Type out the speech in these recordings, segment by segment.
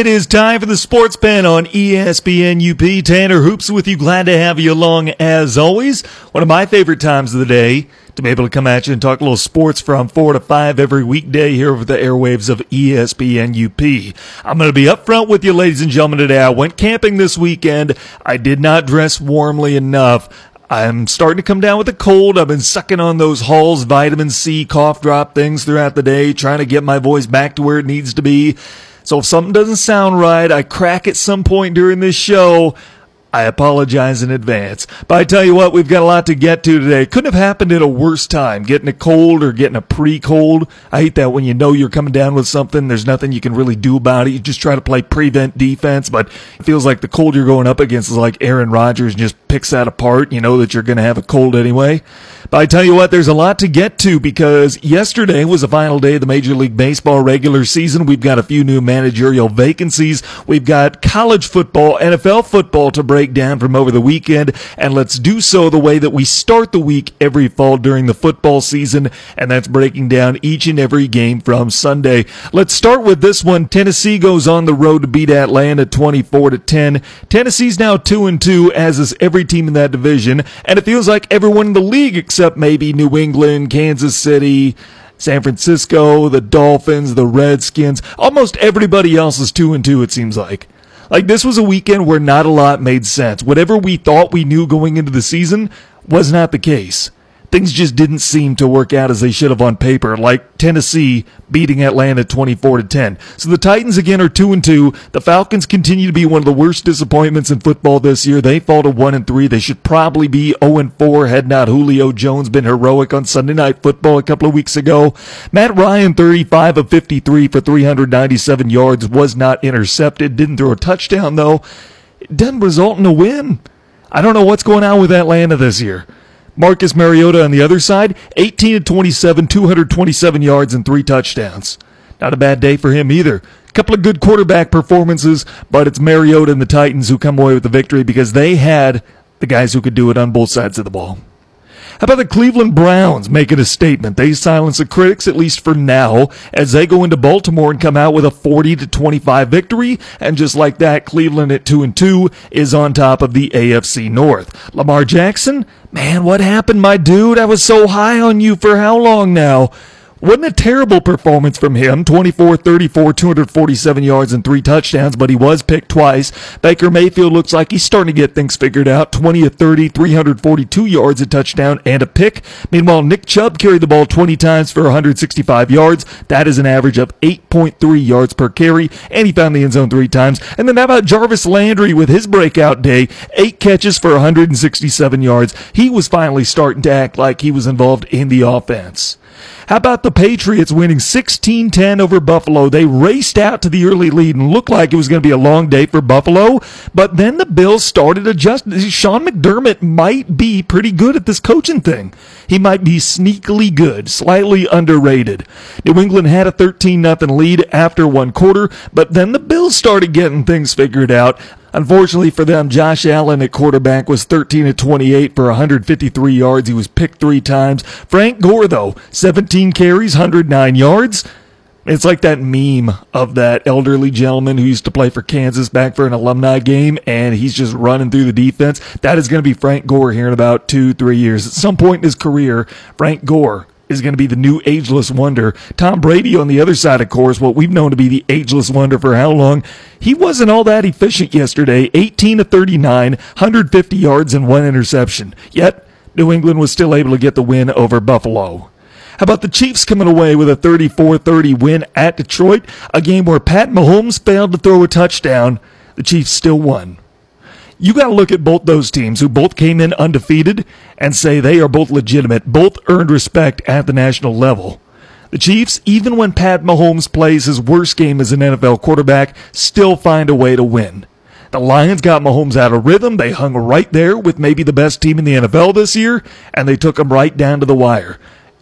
It is time for the Sports Pen on ESPN UP. Tanner Hoops with you. Glad to have you along as always. One of my favorite times of the day to be able to come at you and talk a little sports from 4 to 5 every weekday here over the airwaves of ESPN UP. I'm going to be upfront with you, ladies and gentlemen, today. I went camping this weekend. I did not dress warmly enough. I'm starting to come down with a cold. I've been sucking on those Halls vitamin C cough drop things throughout the day, trying to get my voice back to where it needs to be. So if something doesn't sound right, I crack at some point during this show. I apologize in advance. But I tell you what, we've got a lot to get to today. Couldn't have happened at a worse time. Getting a cold or getting a pre-cold. I hate that when you know you're coming down with something, there's nothing you can really do about it. You just try to play prevent defense, but it feels like the cold you're going up against is like Aaron Rodgers and just picks that apart. You know that you're going to have a cold anyway. But I tell you what, there's a lot to get to because yesterday was the final day of the Major League Baseball regular season. We've got a few new managerial vacancies. We've got college football, NFL football to break down from over the weekend. And let's do so the way that we start the week every fall during the football season. And that's breaking down each and every game from Sunday. Let's start with this one. Tennessee goes on the road to beat Atlanta 24 to 10. Tennessee's now 2 and 2, as is every team in that division. And it feels like everyone in the league except maybe New England, Kansas City, San Francisco, the Dolphins, the Redskins, almost everybody else is 2 and 2 it seems like. Like this was a weekend where not a lot made sense. Whatever we thought we knew going into the season was not the case. Things just didn't seem to work out as they should have on paper, like Tennessee beating Atlanta 24 to 10. So the Titans again are 2 and 2. The Falcons continue to be one of the worst disappointments in football this year. They fall to 1 and 3. They should probably be 0 and 4 had not Julio Jones been heroic on Sunday Night Football a couple of weeks ago. Matt Ryan 35 of 53 for 397 yards was not intercepted. Didn't throw a touchdown though. It didn't result in a win. I don't know what's going on with Atlanta this year. Marcus Mariota on the other side, 18 to 27, 227 yards and three touchdowns. Not a bad day for him either. Couple of good quarterback performances, but it's Mariota and the Titans who come away with the victory because they had the guys who could do it on both sides of the ball. How about the Cleveland Browns making a statement? They silence the critics, at least for now, as they go into Baltimore and come out with a 40 to 25 victory. And just like that, Cleveland at 2 and 2 is on top of the AFC North. Lamar Jackson, man, what happened, my dude? I was so high on you for how long now? Wasn't a terrible performance from him. 24 34, 247 yards and three touchdowns, but he was picked twice. Baker Mayfield looks like he's starting to get things figured out. 20 of 30, 342 yards, a touchdown, and a pick. Meanwhile, Nick Chubb carried the ball 20 times for 165 yards. That is an average of 8.3 yards per carry, and he found the end zone three times. And then how about Jarvis Landry with his breakout day? Eight catches for 167 yards. He was finally starting to act like he was involved in the offense. How about the Patriots winning 16 10 over Buffalo? They raced out to the early lead and looked like it was going to be a long day for Buffalo, but then the Bills started adjusting. Sean McDermott might be pretty good at this coaching thing. He might be sneakily good, slightly underrated. New England had a 13 0 lead after one quarter, but then the Bills started getting things figured out. Unfortunately for them, Josh Allen at quarterback was 13 to 28 for 153 yards. He was picked three times. Frank Gore, though, 17 carries, 109 yards. It's like that meme of that elderly gentleman who used to play for Kansas back for an alumni game, and he's just running through the defense. That is going to be Frank Gore here in about two, three years. At some point in his career, Frank Gore is going to be the new ageless wonder. Tom Brady on the other side, of course, what we've known to be the ageless wonder for how long? He wasn't all that efficient yesterday. 18 to 39, 150 yards and one interception. Yet, New England was still able to get the win over Buffalo. How about the Chiefs coming away with a 34-30 win at Detroit? A game where Pat Mahomes failed to throw a touchdown. The Chiefs still won you got to look at both those teams who both came in undefeated and say they are both legitimate, both earned respect at the national level. The Chiefs, even when Pat Mahomes plays his worst game as an NFL quarterback, still find a way to win. The Lions got Mahomes out of rhythm. They hung right there with maybe the best team in the NFL this year, and they took him right down to the wire.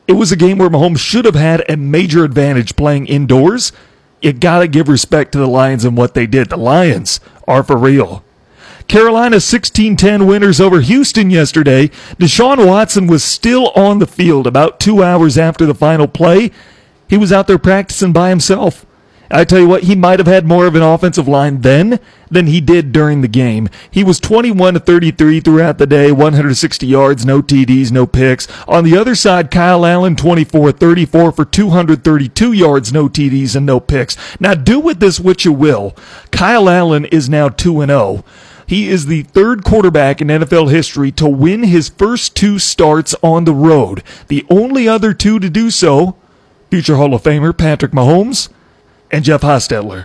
It was a game where Mahomes should have had a major advantage playing indoors. You gotta give respect to the Lions and what they did. The Lions are for real. Carolina 16-10 winners over Houston yesterday. Deshaun Watson was still on the field about two hours after the final play. He was out there practicing by himself. I tell you what, he might have had more of an offensive line then than he did during the game. He was 21 to 33 throughout the day, 160 yards, no TDs, no picks. On the other side, Kyle Allen 24 34 for 232 yards, no TDs and no picks. Now do with this what you will. Kyle Allen is now 2 and 0. He is the third quarterback in NFL history to win his first two starts on the road. The only other two to do so, future Hall of Famer Patrick Mahomes and Jeff Hostetler.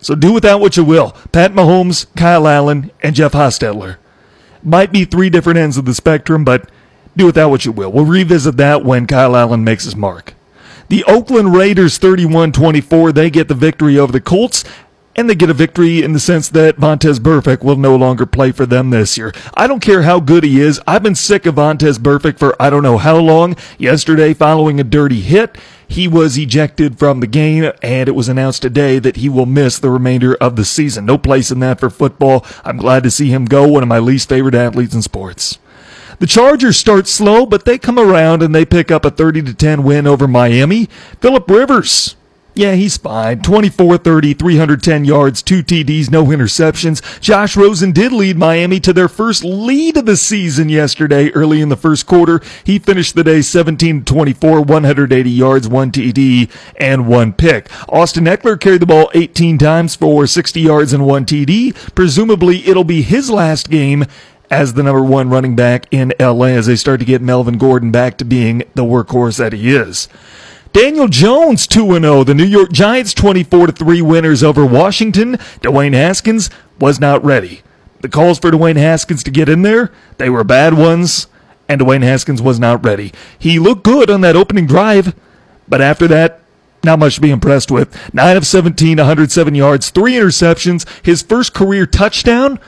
So do with that what you will. Pat Mahomes, Kyle Allen, and Jeff Hostetler. Might be three different ends of the spectrum, but do with that what you will. We'll revisit that when Kyle Allen makes his mark. The Oakland Raiders 31 24, they get the victory over the Colts and they get a victory in the sense that Vontaze Burfict will no longer play for them this year. I don't care how good he is. I've been sick of Vontaze Burfict for I don't know how long. Yesterday, following a dirty hit, he was ejected from the game, and it was announced today that he will miss the remainder of the season. No place in that for football. I'm glad to see him go, one of my least favorite athletes in sports. The Chargers start slow, but they come around and they pick up a 30 to 10 win over Miami. Philip Rivers yeah, he's fine. 24 30, 310 yards, two TDs, no interceptions. Josh Rosen did lead Miami to their first lead of the season yesterday, early in the first quarter. He finished the day 17 24, 180 yards, one TD, and one pick. Austin Ekeler carried the ball 18 times for 60 yards and one TD. Presumably, it'll be his last game as the number one running back in LA as they start to get Melvin Gordon back to being the workhorse that he is. Daniel Jones 2 0. The New York Giants 24 3 winners over Washington. Dwayne Haskins was not ready. The calls for Dwayne Haskins to get in there, they were bad ones, and Dwayne Haskins was not ready. He looked good on that opening drive, but after that, not much to be impressed with. 9 of 17, 107 yards, 3 interceptions. His first career touchdown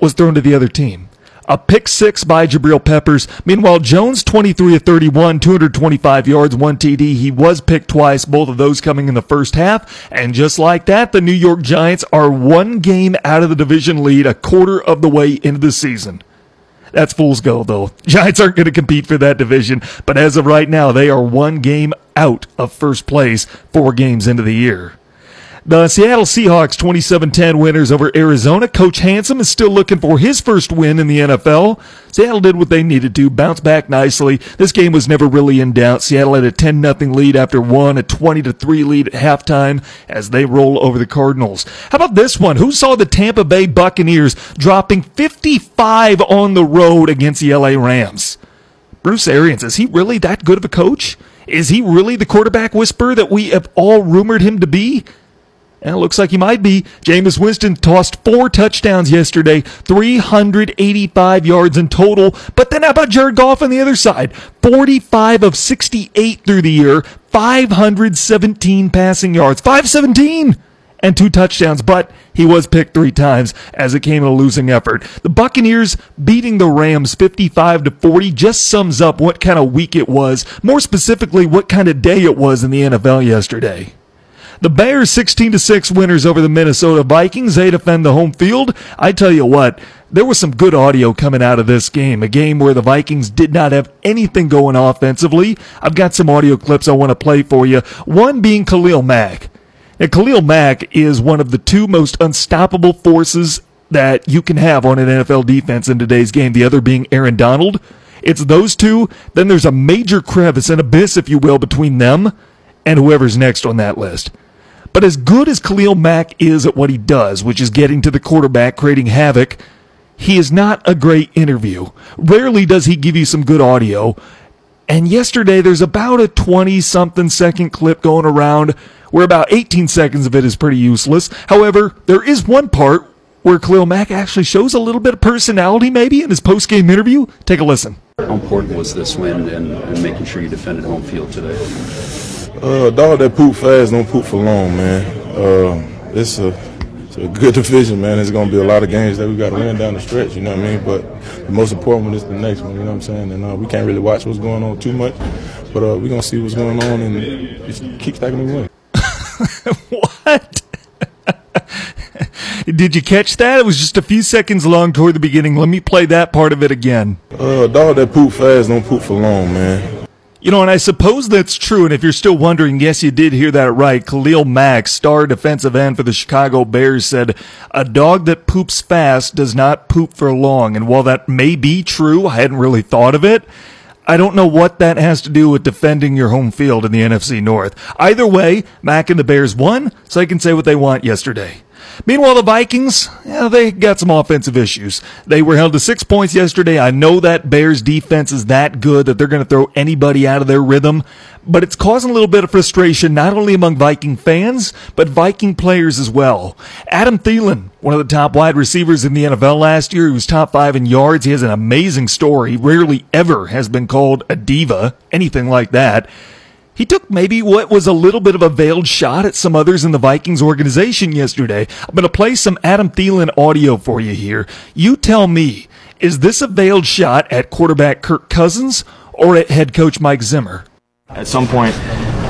was thrown to the other team a pick six by Jabril Peppers. Meanwhile, Jones 23 of 31, 225 yards, one TD. He was picked twice, both of those coming in the first half. And just like that, the New York Giants are one game out of the division lead, a quarter of the way into the season. That's fool's gold, though. Giants aren't going to compete for that division, but as of right now, they are one game out of first place, four games into the year. The Seattle Seahawks 27-10 winners over Arizona. Coach Handsome is still looking for his first win in the NFL. Seattle did what they needed to, bounce back nicely. This game was never really in doubt. Seattle had a 10 0 lead after one, a 20 3 lead at halftime as they roll over the Cardinals. How about this one? Who saw the Tampa Bay Buccaneers dropping 55 on the road against the LA Rams? Bruce Arians, is he really that good of a coach? Is he really the quarterback whisperer that we have all rumored him to be? And it looks like he might be. Jameis Winston tossed four touchdowns yesterday, 385 yards in total. But then how about Jared Goff on the other side? 45 of 68 through the year, 517 passing yards, 517 and two touchdowns, but he was picked three times as it came in a losing effort. The Buccaneers beating the Rams 55 to 40 just sums up what kind of week it was, more specifically what kind of day it was in the NFL yesterday. The Bears 16 to 6 winners over the Minnesota Vikings. They defend the home field. I tell you what, there was some good audio coming out of this game, a game where the Vikings did not have anything going offensively. I've got some audio clips I want to play for you. One being Khalil Mack. Now, Khalil Mack is one of the two most unstoppable forces that you can have on an NFL defense in today's game, the other being Aaron Donald. It's those two, then there's a major crevice, an abyss, if you will, between them and whoever's next on that list. But as good as Khalil Mack is at what he does, which is getting to the quarterback, creating havoc, he is not a great interview. Rarely does he give you some good audio. And yesterday, there's about a 20 something second clip going around where about 18 seconds of it is pretty useless. However, there is one part where Khalil Mack actually shows a little bit of personality maybe in his post game interview. Take a listen. How important was this win and, and making sure you defended home field today? Uh, dog that poop fast don't poop for long, man. Uh, it's a it's a good division, man. It's gonna be a lot of games that we got to win down the stretch. You know what I mean? But the most important one is the next one. You know what I'm saying? And uh, we can't really watch what's going on too much, but uh, we're gonna see what's going on and just keep stacking the win. what? Did you catch that? It was just a few seconds long toward the beginning. Let me play that part of it again. Uh, dog that poop fast don't poop for long, man. You know, and I suppose that's true. And if you're still wondering, yes, you did hear that right. Khalil Mack, star defensive end for the Chicago Bears, said, A dog that poops fast does not poop for long. And while that may be true, I hadn't really thought of it. I don't know what that has to do with defending your home field in the NFC North. Either way, Mack and the Bears won, so they can say what they want yesterday. Meanwhile, the Vikings, yeah, they got some offensive issues. They were held to six points yesterday. I know that Bears defense is that good that they're going to throw anybody out of their rhythm, but it's causing a little bit of frustration not only among Viking fans, but Viking players as well. Adam Thielen, one of the top wide receivers in the NFL last year, he was top five in yards. He has an amazing story. Rarely ever has been called a diva, anything like that. He took maybe what was a little bit of a veiled shot at some others in the Vikings organization yesterday. I'm going to play some Adam Thielen audio for you here. You tell me, is this a veiled shot at quarterback Kirk Cousins or at head coach Mike Zimmer? At some point,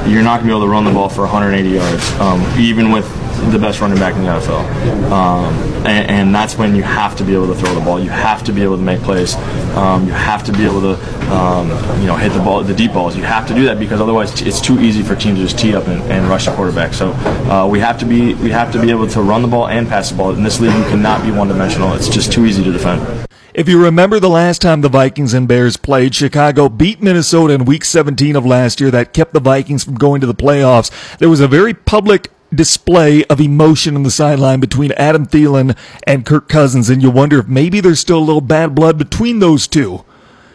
you're not going to be able to run the ball for 180 yards, um, even with the best running back in the NFL. Um, and, and, that's when you have to be able to throw the ball. You have to be able to make plays. Um, you have to be able to, um, you know, hit the ball, the deep balls. You have to do that because otherwise it's too easy for teams to just tee up and, and rush the quarterback. So uh, we have to be we have to be able to run the ball and pass the ball. In this league, you cannot be one dimensional. It's just too easy to defend. If you remember the last time the Vikings and Bears played, Chicago beat Minnesota in week 17 of last year. That kept the Vikings from going to the playoffs. There was a very public display of emotion on the sideline between Adam Thielen and Kirk Cousins, and you wonder if maybe there's still a little bad blood between those two.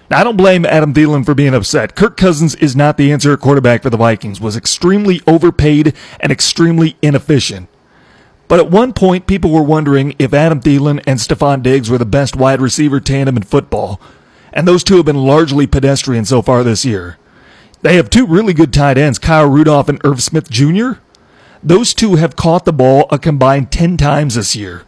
Now, I don't blame Adam Thielen for being upset. Kirk Cousins is not the answer at quarterback for the Vikings, was extremely overpaid and extremely inefficient. But at one point, people were wondering if Adam Thielen and Stefon Diggs were the best wide receiver tandem in football. And those two have been largely pedestrian so far this year. They have two really good tight ends, Kyle Rudolph and Irv Smith Jr. Those two have caught the ball a combined 10 times this year.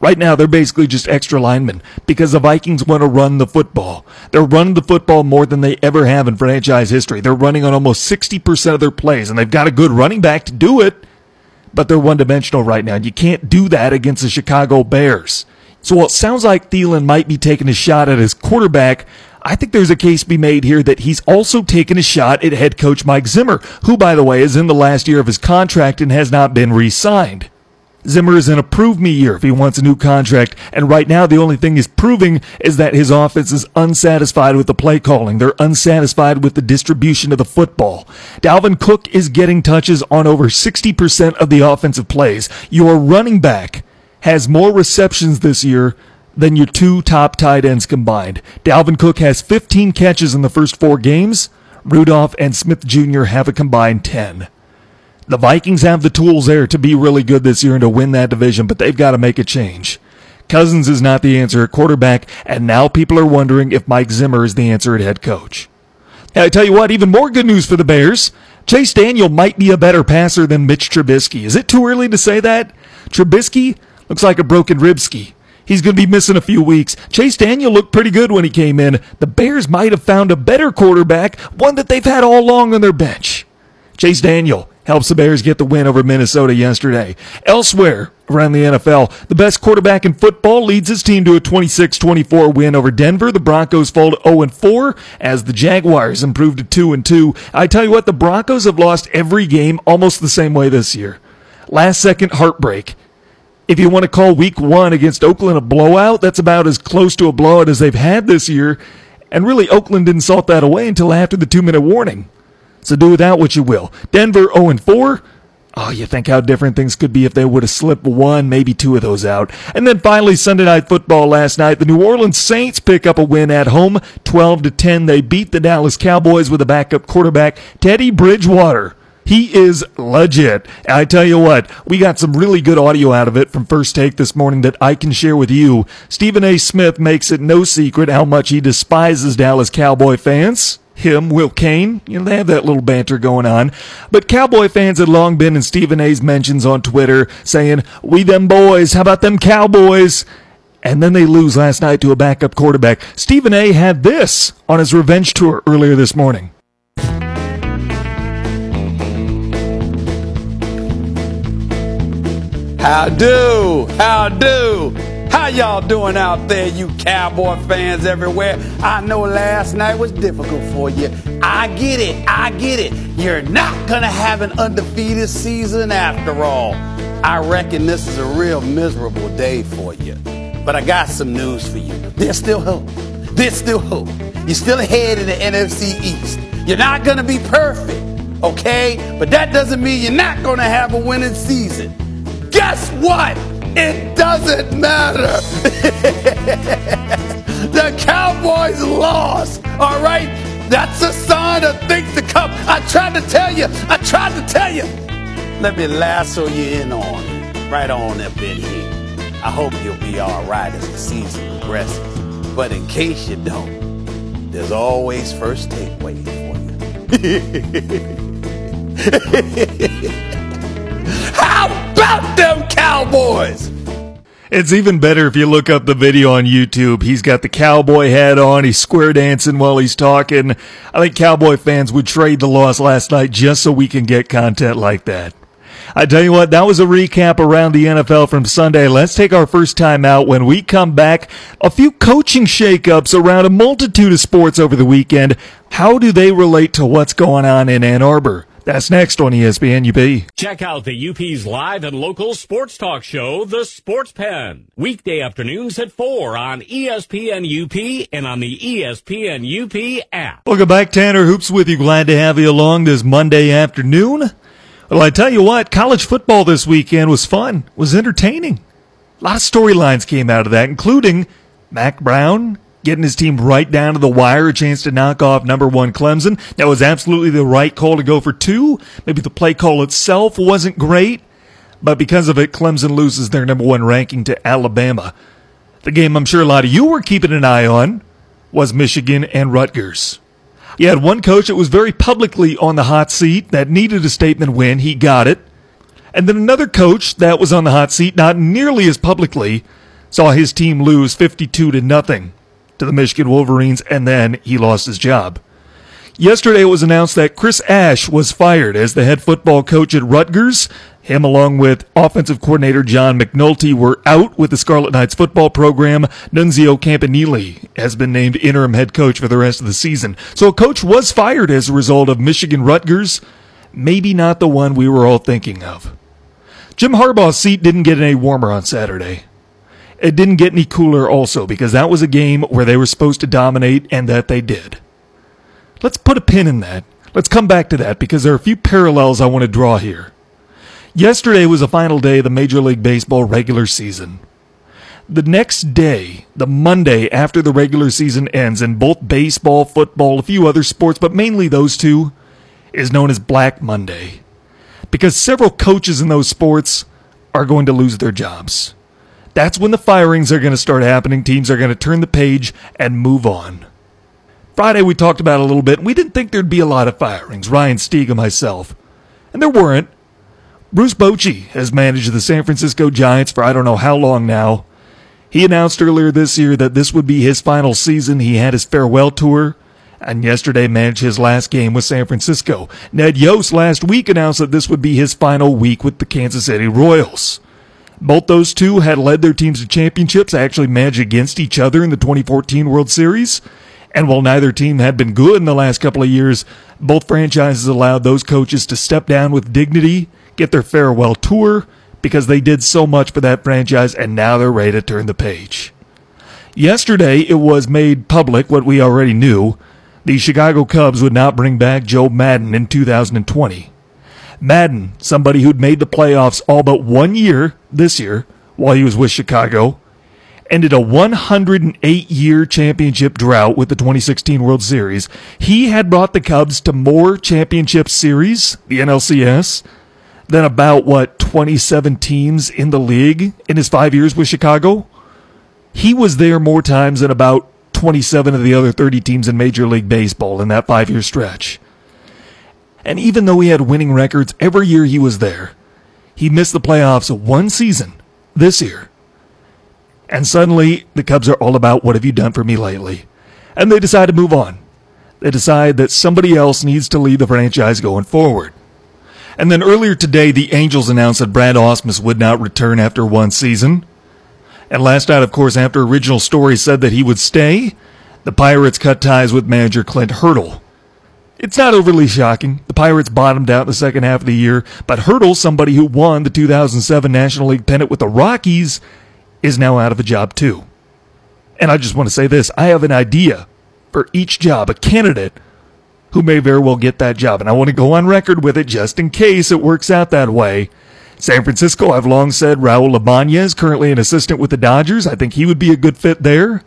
Right now, they're basically just extra linemen because the Vikings want to run the football. They're running the football more than they ever have in franchise history. They're running on almost 60% of their plays, and they've got a good running back to do it, but they're one dimensional right now. And you can't do that against the Chicago Bears. So while it sounds like Thielen might be taking a shot at his quarterback, I think there's a case to be made here that he's also taken a shot at head coach Mike Zimmer, who, by the way, is in the last year of his contract and has not been re signed. Zimmer is in a prove me year if he wants a new contract, and right now the only thing he's proving is that his offense is unsatisfied with the play calling. They're unsatisfied with the distribution of the football. Dalvin Cook is getting touches on over 60% of the offensive plays. Your running back has more receptions this year than your two top tight ends combined. Dalvin Cook has 15 catches in the first four games. Rudolph and Smith Jr. have a combined 10. The Vikings have the tools there to be really good this year and to win that division, but they've got to make a change. Cousins is not the answer at quarterback, and now people are wondering if Mike Zimmer is the answer at head coach. I tell you what, even more good news for the Bears. Chase Daniel might be a better passer than Mitch Trubisky. Is it too early to say that? Trubisky looks like a broken ribski. He's going to be missing a few weeks. Chase Daniel looked pretty good when he came in. The Bears might have found a better quarterback, one that they've had all along on their bench. Chase Daniel helps the Bears get the win over Minnesota yesterday. Elsewhere around the NFL, the best quarterback in football leads his team to a 26-24 win over Denver. The Broncos fall to 0-4 as the Jaguars improve to 2-2. I tell you what, the Broncos have lost every game almost the same way this year. Last second heartbreak if you want to call week one against Oakland a blowout, that's about as close to a blowout as they've had this year. And really, Oakland didn't salt that away until after the two minute warning. So do with that what you will. Denver 0 4. Oh, you think how different things could be if they would have slipped one, maybe two of those out. And then finally, Sunday night football last night. The New Orleans Saints pick up a win at home, 12 to 10. They beat the Dallas Cowboys with a backup quarterback, Teddy Bridgewater. He is legit. I tell you what, we got some really good audio out of it from First Take this morning that I can share with you. Stephen A. Smith makes it no secret how much he despises Dallas Cowboy fans him, Will Cain. You know, they have that little banter going on. But Cowboy fans had long been in Stephen A.'s mentions on Twitter saying, We them boys, how about them Cowboys? And then they lose last night to a backup quarterback. Stephen A. had this on his revenge tour earlier this morning. How do? How do? How y'all doing out there, you Cowboy fans everywhere? I know last night was difficult for you. I get it, I get it. You're not gonna have an undefeated season after all. I reckon this is a real miserable day for you. But I got some news for you. There's still hope. There's still hope. You're still ahead in the NFC East. You're not gonna be perfect, okay? But that doesn't mean you're not gonna have a winning season. Guess what? It doesn't matter. the Cowboys lost. All right? That's a sign of things to come. I tried to tell you. I tried to tell you. Let me lasso you in on it. Right on up in here. I hope you'll be all right as the season progresses. But in case you don't, there's always first take waiting for you. About them Cowboys? It's even better if you look up the video on YouTube. He's got the cowboy hat on. He's square dancing while he's talking. I think cowboy fans would trade the loss last night just so we can get content like that. I tell you what, that was a recap around the NFL from Sunday. Let's take our first time out when we come back. A few coaching shakeups around a multitude of sports over the weekend. How do they relate to what's going on in Ann Arbor? That's next on ESPN UP. Check out the UP's live and local sports talk show, The Sports Pen. Weekday afternoons at 4 on ESPN UP and on the ESPN UP app. Welcome back, Tanner Hoops with you. Glad to have you along this Monday afternoon. Well, I tell you what, college football this weekend was fun, was entertaining. A lot of storylines came out of that, including Mack Brown getting his team right down to the wire, a chance to knock off number one Clemson. That was absolutely the right call to go for two. Maybe the play call itself wasn't great, but because of it, Clemson loses their number one ranking to Alabama. The game I'm sure a lot of you were keeping an eye on was Michigan and Rutgers. You had one coach that was very publicly on the hot seat that needed a statement win. He got it. And then another coach that was on the hot seat, not nearly as publicly, saw his team lose 52 to nothing to the Michigan Wolverines, and then he lost his job. Yesterday it was announced that Chris Ash was fired as the head football coach at Rutgers. Him, along with offensive coordinator John McNulty, were out with the Scarlet Knights football program. Nunzio Campanile has been named interim head coach for the rest of the season. So a coach was fired as a result of Michigan Rutgers. Maybe not the one we were all thinking of. Jim Harbaugh's seat didn't get any warmer on Saturday. It didn't get any cooler also because that was a game where they were supposed to dominate and that they did. Let's put a pin in that. Let's come back to that because there are a few parallels I want to draw here. Yesterday was the final day of the Major League Baseball regular season. The next day, the Monday after the regular season ends in both baseball, football, a few other sports, but mainly those two, is known as Black Monday. Because several coaches in those sports are going to lose their jobs. That's when the firings are going to start happening. Teams are going to turn the page and move on. Friday, we talked about a little bit. We didn't think there'd be a lot of firings, Ryan Stieg and myself. And there weren't. Bruce Bochy has managed the San Francisco Giants for I don't know how long now. He announced earlier this year that this would be his final season. He had his farewell tour, and yesterday managed his last game with San Francisco. Ned Yost last week announced that this would be his final week with the Kansas City Royals. Both those two had led their teams to championships, actually managed against each other in the 2014 World Series. And while neither team had been good in the last couple of years, both franchises allowed those coaches to step down with dignity, get their farewell tour, because they did so much for that franchise, and now they're ready to turn the page. Yesterday, it was made public what we already knew. The Chicago Cubs would not bring back Joe Maddon in 2020. Maddon, somebody who'd made the playoffs all but one year this year while he was with Chicago, ended a 108 year championship drought with the 2016 World Series. He had brought the Cubs to more championship series, the NLCS, than about what 27 teams in the league in his five years with Chicago. He was there more times than about 27 of the other 30 teams in Major League Baseball in that five year stretch. And even though he had winning records every year he was there, he missed the playoffs one season this year. And suddenly, the Cubs are all about what have you done for me lately? And they decide to move on. They decide that somebody else needs to lead the franchise going forward. And then earlier today, the Angels announced that Brad Ausmus would not return after one season. And last night, of course, after original story said that he would stay, the Pirates cut ties with manager Clint Hurdle. It's not overly shocking. The Pirates bottomed out in the second half of the year, but Hurdle, somebody who won the 2007 National League pennant with the Rockies, is now out of a job too. And I just want to say this I have an idea for each job, a candidate who may very well get that job. And I want to go on record with it just in case it works out that way. San Francisco, I've long said Raul Ibanez, currently an assistant with the Dodgers. I think he would be a good fit there.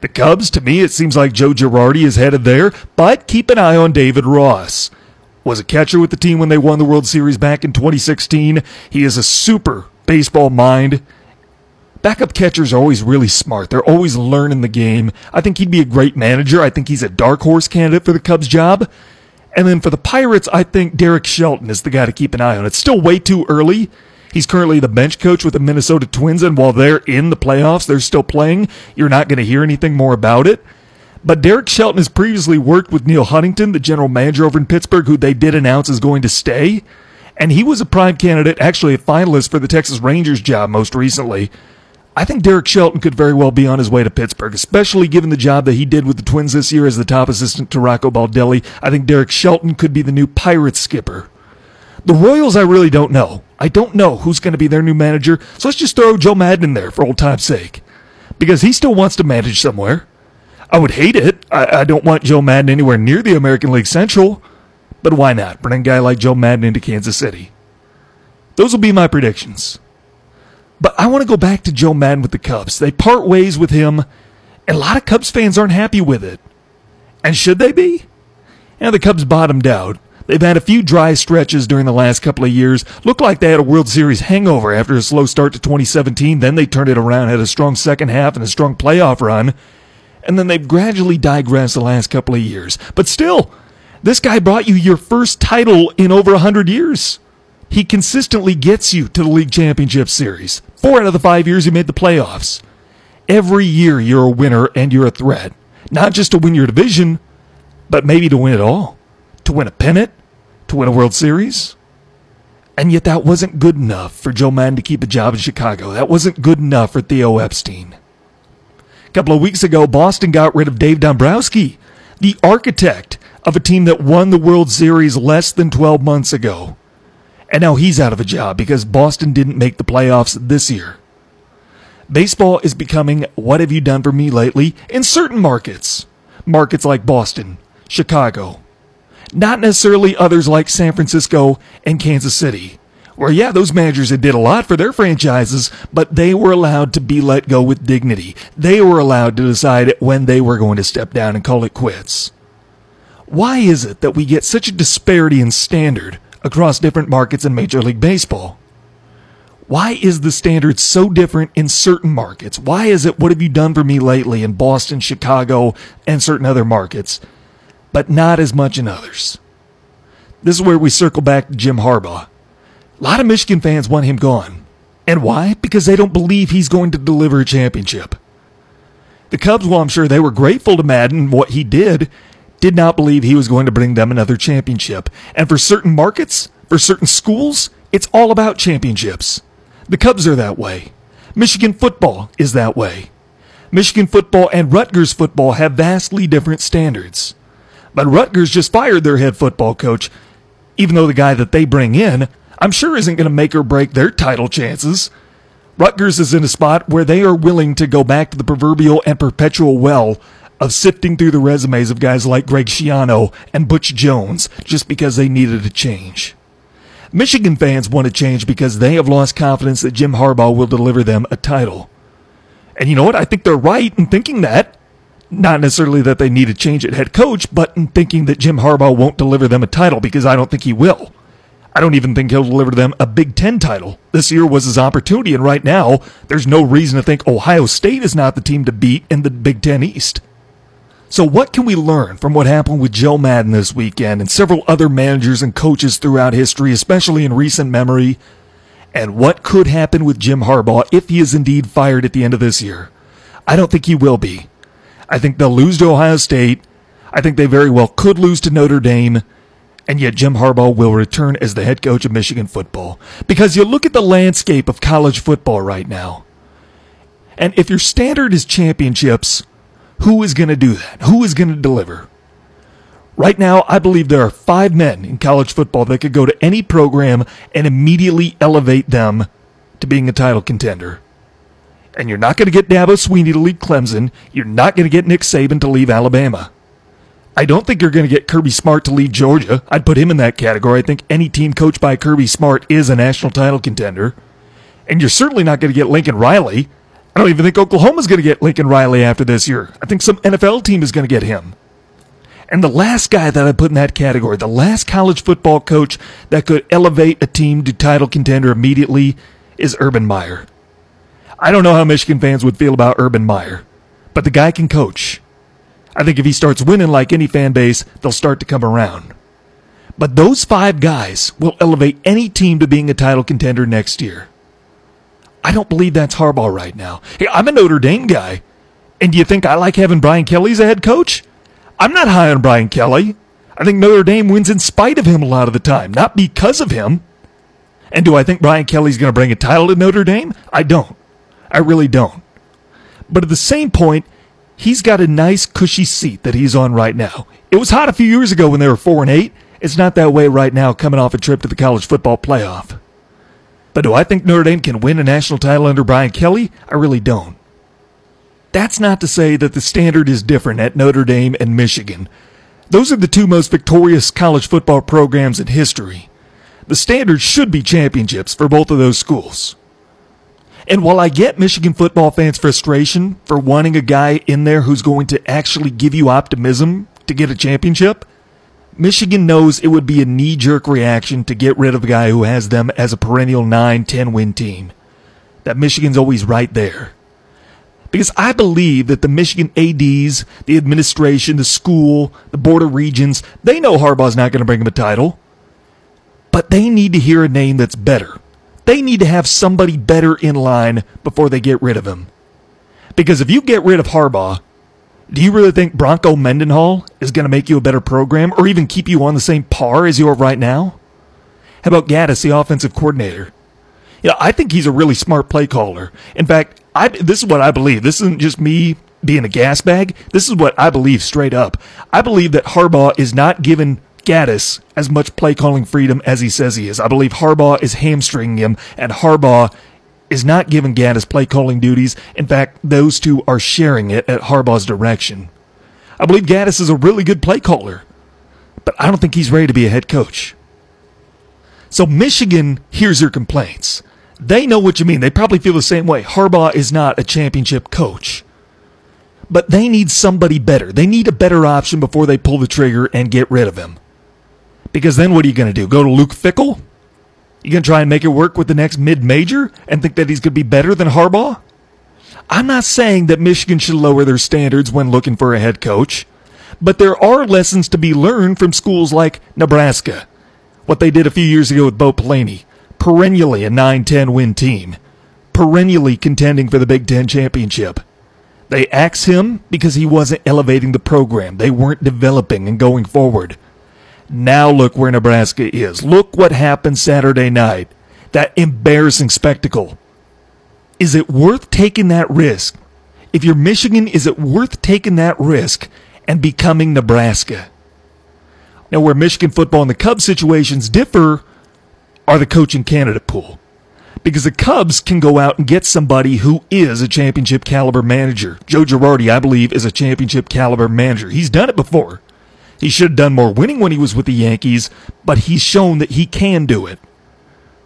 The Cubs, to me, it seems like Joe Girardi is headed there, but keep an eye on David Ross. Was a catcher with the team when they won the World Series back in 2016. He is a super baseball mind. Backup catchers are always really smart. They're always learning the game. I think he'd be a great manager. I think he's a dark horse candidate for the Cubs job. And then for the Pirates, I think Derek Shelton is the guy to keep an eye on. It's still way too early. He's currently the bench coach with the Minnesota Twins, and while they're in the playoffs, they're still playing. You're not going to hear anything more about it. But Derek Shelton has previously worked with Neal Huntington, the general manager over in Pittsburgh, who they did announce is going to stay. And he was a prime candidate, actually a finalist for the Texas Rangers job most recently. I think Derek Shelton could very well be on his way to Pittsburgh, especially given the job that he did with the Twins this year as the top assistant to Rocco Baldelli. I think Derek Shelton could be the new Pirates skipper. The Royals, I really don't know. I don't know who's going to be their new manager, so let's just throw Joe Maddon in there for old time's sake. Because he still wants to manage somewhere. I would hate it. I, I don't want Joe Maddon anywhere near the American League Central. But why not? Bring a guy like Joe Maddon into Kansas City. Those will be my predictions. But I want to go back to Joe Maddon with the Cubs. They part ways with him, and a lot of Cubs fans aren't happy with it. And should they be? And the Cubs bottomed out. They've had a few dry stretches during the last couple of years. Looked like they had a World Series hangover after a slow start to 2017. Then they turned it around, had a strong second half and a strong playoff run. And then they've gradually digressed the last couple of years. But still, this guy brought you your first title in over 100 years. He consistently gets you to the league championship series. Four out of the five years he made the playoffs. Every year you're a winner and you're a threat. Not just to win your division, but maybe to win it all. To win a pennant, to win a World Series. And yet that wasn't good enough for Joe Maddon to keep a job in Chicago. That wasn't good enough for Theo Epstein. A couple of weeks ago, Boston got rid of Dave Dombrowski, the architect of a team that won the World Series less than 12 months ago. And now he's out of a job because Boston didn't make the playoffs this year. Baseball is becoming what have you done for me lately in certain markets. Markets like Boston, Chicago. Not necessarily others like San Francisco and Kansas City. Where, yeah, those managers did a lot for their franchises, but they were allowed to be let go with dignity. They were allowed to decide when they were going to step down and call it quits. Why is it that we get such a disparity in standard across different markets in Major League Baseball. Why is the standard so different in certain markets? Why is it what have you done for me lately in Boston, Chicago, and certain other markets, but not as much in others? This is where we circle back to Jim Harbaugh. A lot of Michigan fans want him gone. And why? Because they don't believe he's going to deliver a championship. The Cubs, while I'm sure they were grateful to Maddon what he did, did not believe he was going to bring them another championship. And for certain markets, for certain schools, it's all about championships. The Cubs are that way. Michigan football is that way. Michigan football and Rutgers football have vastly different standards. But Rutgers just fired their head football coach, even though the guy that they bring in, I'm sure isn't going to make or break their title chances. Rutgers is in a spot where they are willing to go back to the proverbial and perpetual well of sifting through the resumes of guys like Greg Schiano and Butch Jones just because they needed a change. Michigan fans want to change because they have lost confidence that Jim Harbaugh will deliver them a title. And you know what? I think they're right in thinking that. Not necessarily that they need to change at head coach, but in thinking that Jim Harbaugh won't deliver them a title because I don't think he will. I don't even think he'll deliver them a Big Ten title. This year was his opportunity, and right now, there's no reason to think Ohio State is not the team to beat in the Big Ten East. So, what can we learn from what happened with Joe Maddon this weekend and several other managers and coaches throughout history, especially in recent memory? And what could happen with Jim Harbaugh if he is indeed fired at the end of this year? I don't think he will be. I think they'll lose to Ohio State. I think they very well could lose to Notre Dame. And yet Jim Harbaugh will return as the head coach of Michigan football. Because you look at the landscape of college football right now. And if your standard is championships, who is going to do that? Who is going to deliver? Right now, I believe there are five men in college football that could go to any program and immediately elevate them to being a title contender. And you're not going to get Dabo Swinney to lead Clemson. You're not going to get Nick Saban to leave Alabama. I don't think you're going to get Kirby Smart to leave Georgia. I'd put him in that category. I think any team coached by Kirby Smart is a national title contender. And you're certainly not going to get Lincoln Riley. I don't even think Oklahoma's going to get Lincoln Riley after this year. I think some NFL team is going to get him. And the last guy that I put in that category, the last college football coach that could elevate a team to title contender immediately is Urban Meyer. I don't know how Michigan fans would feel about Urban Meyer, but the guy can coach. I think if he starts winning like any fan base, they'll start to come around. But those five guys will elevate any team to being a title contender next year. I don't believe that's Harbaugh right now. Hey, I'm a Notre Dame guy. And do you think I like having Brian Kelly as a head coach? I'm not high on Brian Kelly. I think Notre Dame wins in spite of him a lot of the time, not because of him. And do I think Brian Kelly's going to bring a title to Notre Dame? I don't. I really don't. But at the same point, he's got a nice cushy seat that he's on right now. It was hot a few years ago when they were 4 and 8. It's not that way right now coming off a trip to the college football playoff. But do I think Notre Dame can win a national title under Brian Kelly? I really don't. That's not to say that the standard is different at Notre Dame and Michigan. Those are the two most victorious college football programs in history. The standard should be championships for both of those schools. And while I get Michigan football fans' frustration for wanting a guy in there who's going to actually give you optimism to get a championship, Michigan knows it would be a knee jerk reaction to get rid of a guy who has them as a perennial 9 10 win team. That Michigan's always right there. Because I believe that the Michigan ADs, the administration, the school, the Board of Regents, they know Harbaugh's not going to bring them a title. But they need to hear a name that's better. They need to have somebody better in line before they get rid of him. Because if you get rid of Harbaugh, do you really think Bronco Mendenhall is going to make you a better program or even keep you on the same par as you are right now? How about Gattis, the offensive coordinator? Yeah, I think he's a really smart play caller. In fact, I, this is what I believe. This isn't just me being a gas bag. This is what I believe straight up. I believe that Harbaugh is not given Gattis as much play calling freedom as he says he is. I believe Harbaugh is hamstringing him, and Harbaugh is not giving Gattis play calling duties. In fact, those two are sharing it at Harbaugh's direction. I believe Gattis is a really good play caller, but I don't think he's ready to be a head coach. So Michigan hears your complaints. They know what you mean. They probably feel the same way. Harbaugh is not a championship coach. But they need somebody better. They need a better option before they pull the trigger and get rid of him. Because then what are you going to do? Go to Luke Fickell? You going to try and make it work with the next mid major and think that he's going to be better than Harbaugh? I'm not saying that Michigan should lower their standards when looking for a head coach, but there are lessons to be learned from schools like Nebraska. What they did a few years ago with Bo Pelini, perennially a 9 10 win team, perennially contending for the Big Ten championship. They axed him because he wasn't elevating the program. They weren't developing and going forward. Now look where Nebraska is. Look what happened Saturday night. That embarrassing spectacle. Is it worth taking that risk? If you're Michigan, is it worth taking that risk and becoming Nebraska? Now, where Michigan football and the Cubs situations differ are the coaching candidate pool. Because the Cubs can go out and get somebody who is a championship caliber manager. Joe Girardi, I believe, is a championship caliber manager. He's done it before. He should have done more winning when he was with the Yankees, but he's shown that he can do it.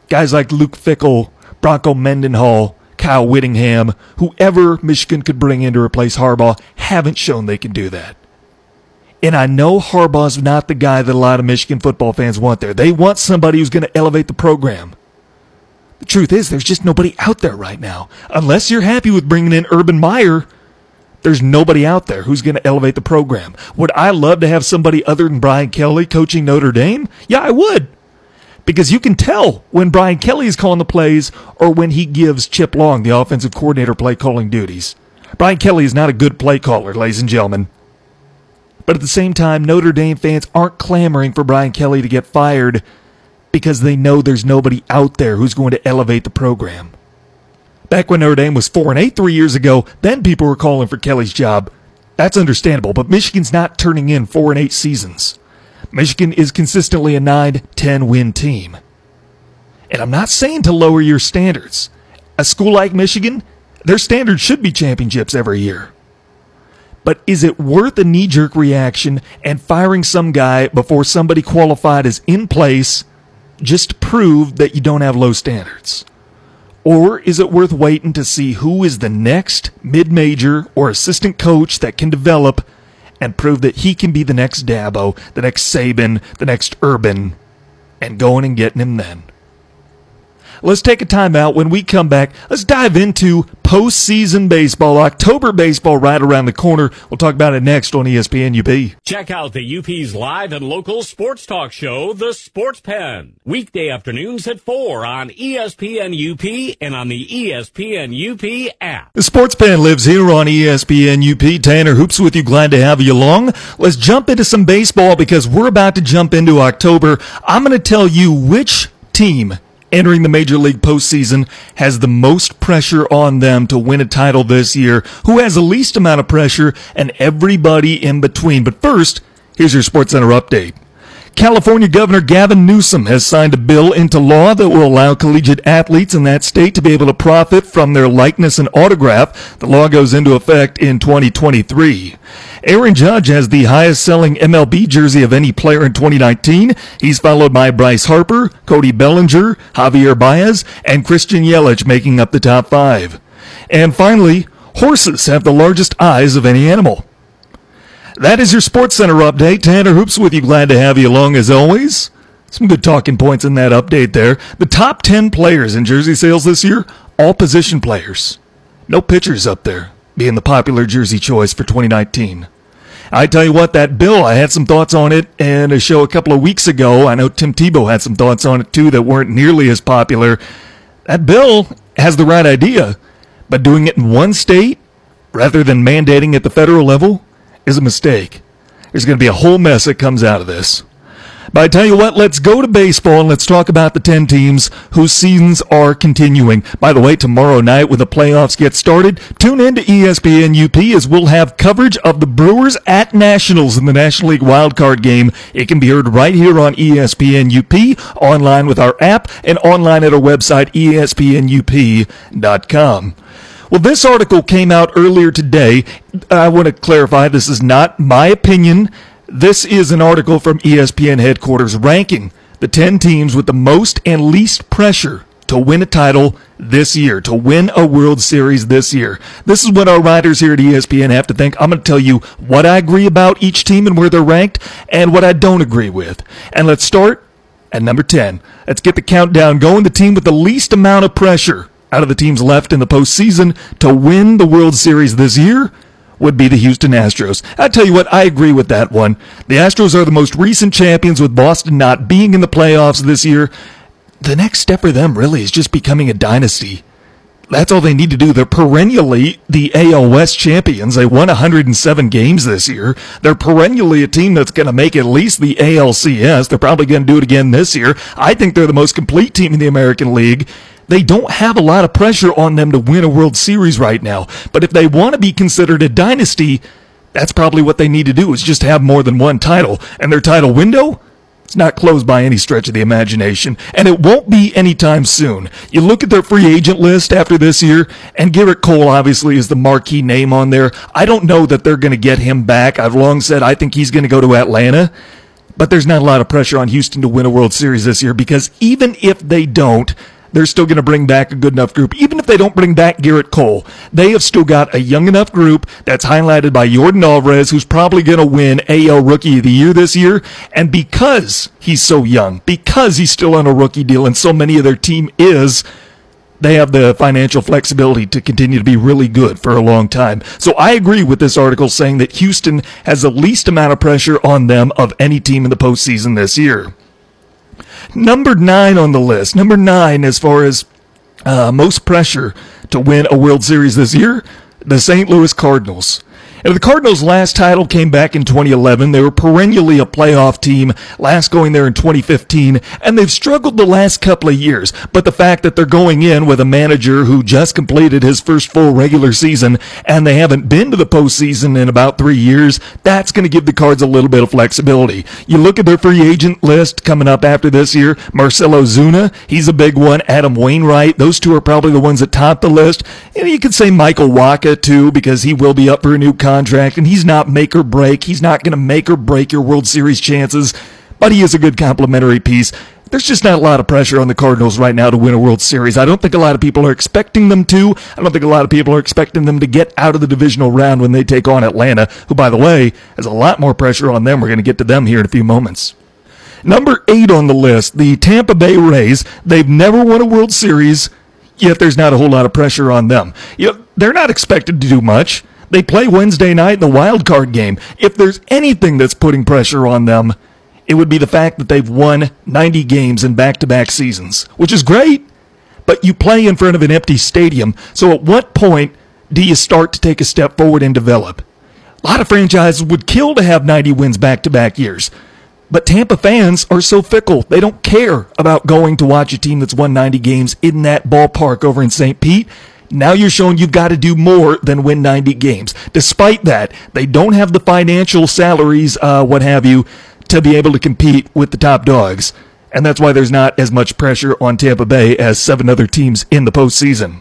Guys like Luke Fickell, Bronco Mendenhall, Kyle Whittingham, whoever Michigan could bring in to replace Harbaugh, haven't shown they can do that. And I know Harbaugh's not the guy that a lot of Michigan football fans want there. They want somebody who's going to elevate the program. The truth is, there's just nobody out there right now. Unless you're happy with bringing in Urban Meyer, there's nobody out there who's going to elevate the program. Would I love to have somebody other than Brian Kelly coaching Notre Dame? Yeah, I would. Because you can tell when Brian Kelly is calling the plays or when he gives Chip Long, the offensive coordinator, play calling duties. Brian Kelly is not a good play caller, ladies and gentlemen. But at the same time, Notre Dame fans aren't clamoring for Brian Kelly to get fired because they know there's nobody out there who's going to elevate the program. Back when Notre Dame was 4 and 8 three years ago, then people were calling for Kelly's job. That's understandable, but Michigan's not turning in 4 and 8 seasons. Michigan is consistently a 9 10 win team. And I'm not saying to lower your standards. A school like Michigan, their standards should be championships every year. But is it worth a knee jerk reaction and firing some guy before somebody qualified is in place just to prove that you don't have low standards? Or is it worth waiting to see who is the next mid major or assistant coach that can develop and prove that he can be the next Dabo, the next Saban, the next Urban, and going and getting him then? Let's take a timeout. When we come back, let's dive into postseason baseball. October baseball right around the corner. We'll talk about it next on ESPN UP. Check out the UP's live and local sports talk show, The Sports Pen. Weekday afternoons at 4 on ESPN UP and on the ESPN UP app. The Sports Pen lives here on ESPN UP. Tanner Hoops with you. Glad to have you along. Let's jump into some baseball because we're about to jump into October. I'm going to tell you which team entering the Major League postseason has the most pressure on them to win a title this year, who has the least amount of pressure, and everybody in between. But first, here's your SportsCenter update. California Governor Gavin Newsom has signed a bill into law that will allow collegiate athletes in that state to be able to profit from their likeness and autograph. The law goes into effect in 2023. Aaron Judge has the highest selling MLB jersey of any player in 2019. He's followed by Bryce Harper, Cody Bellinger, Javier Baez, and Christian Yelich making up the top five. And finally, horses have the largest eyes of any animal. That is your Sports Center update. Tanner Hoops with you. Glad to have you along as always. Some good talking points in that update there. The top 10 players in jersey sales this year, all position players. No pitchers up there, being the popular jersey choice for 2019. I tell you what, that bill, I had some thoughts on it in a show a couple of weeks ago. I know Tim Tebow had some thoughts on it too that weren't nearly as popular. That bill has the right idea, but doing it in one state rather than mandating at the federal level is a mistake. There's going to be a whole mess that comes out of this. But I tell you what, let's go to baseball and let's talk about the 10 teams whose seasons are continuing. By the way, tomorrow night when the playoffs get started, tune in to ESPN UP as we'll have coverage of the Brewers at Nationals in the National League wildcard game. It can be heard right here on ESPN UP, online with our app, and online at our website, espnup.com. Well, this article came out earlier today. I want to clarify this is not my opinion. This is an article from ESPN headquarters ranking the 10 teams with the most and least pressure to win a title this year, to win a World Series this year. This is what our writers here at ESPN have to think. I'm going to tell you what I agree about each team and where they're ranked and what I don't agree with. And let's start at number 10. Let's get the countdown going. The team with the least amount of pressure out of the teams left in the postseason to win the World Series this year would be the Houston Astros. I tell you what, I agree with that one. The Astros are the most recent champions with Boston not being in the playoffs this year. The next step for them really is just becoming a dynasty. That's all they need to do. They're perennially the AL West champions. They won 107 games this year. They're perennially a team that's going to make at least the ALCS. They're probably going to do it again this year. I think they're the most complete team in the American League. They don't have a lot of pressure on them to win a World Series right now. But if they want to be considered a dynasty, that's probably what they need to do is just have more than one title. And their title window? It's not closed by any stretch of the imagination, and it won't be anytime soon. You look at their free agent list after this year, and Gerrit Cole obviously is the marquee name on there. I don't know that they're going to get him back. I've long said I think he's going to go to Atlanta, but there's not a lot of pressure on Houston to win a World Series this year because even if they don't, they're still going to bring back a good enough group. Even if they don't bring back Gerrit Cole, they have still got a young enough group that's highlighted by Yordan Alvarez, who's probably going to win AL Rookie of the Year this year. And because he's so young, because he's still on a rookie deal, and so many of their team is, they have the financial flexibility to continue to be really good for a long time. So I agree with this article saying that Houston has the least amount of pressure on them of any team in the postseason this year. Number nine on the list. Number nine, as far as uh, most pressure to win a World Series this year, the St. Louis Cardinals. And the Cardinals' last title came back in 2011. They were perennially a playoff team, last going there in 2015, and they've struggled the last couple of years. But the fact that they're going in with a manager who just completed his first full regular season and they haven't been to the postseason in about three years, that's going to give the Cards a little bit of flexibility. You look at their free agent list coming up after this year, Marcell Ozuna, he's a big one. Adam Wainwright, those two are probably the ones that top the list. And you could say Michael Wacha too, because he will be up for a new contract contract, and he's not make or break. He's not going to make or break your World Series chances, but he is a good complementary piece. There's just not a lot of pressure on the Cardinals right now to win a World Series. I don't think a lot of people are expecting them to. I don't think a lot of people are expecting them to get out of the divisional round when they take on Atlanta, who, by the way, has a lot more pressure on them. We're going to get to them here in a few moments. Number eight on the list, the Tampa Bay Rays. They've never won a World Series, yet there's not a whole lot of pressure on them. You know, they're not expected to do much. They play Wednesday night in the wild card game. If there's anything that's putting pressure on them, it would be the fact that they've won 90 games in back to back seasons, which is great. But you play in front of an empty stadium. So at what point do you start to take a step forward and develop? A lot of franchises would kill to have 90 wins back to back years. But Tampa fans are so fickle. They don't care about going to watch a team that's won 90 games in that ballpark over in St. Pete. Now you're showing you've got to do more than win 90 games. Despite that, they don't have the financial salaries, uh, what have you, to be able to compete with the top dogs. And that's why there's not as much pressure on Tampa Bay as seven other teams in the postseason.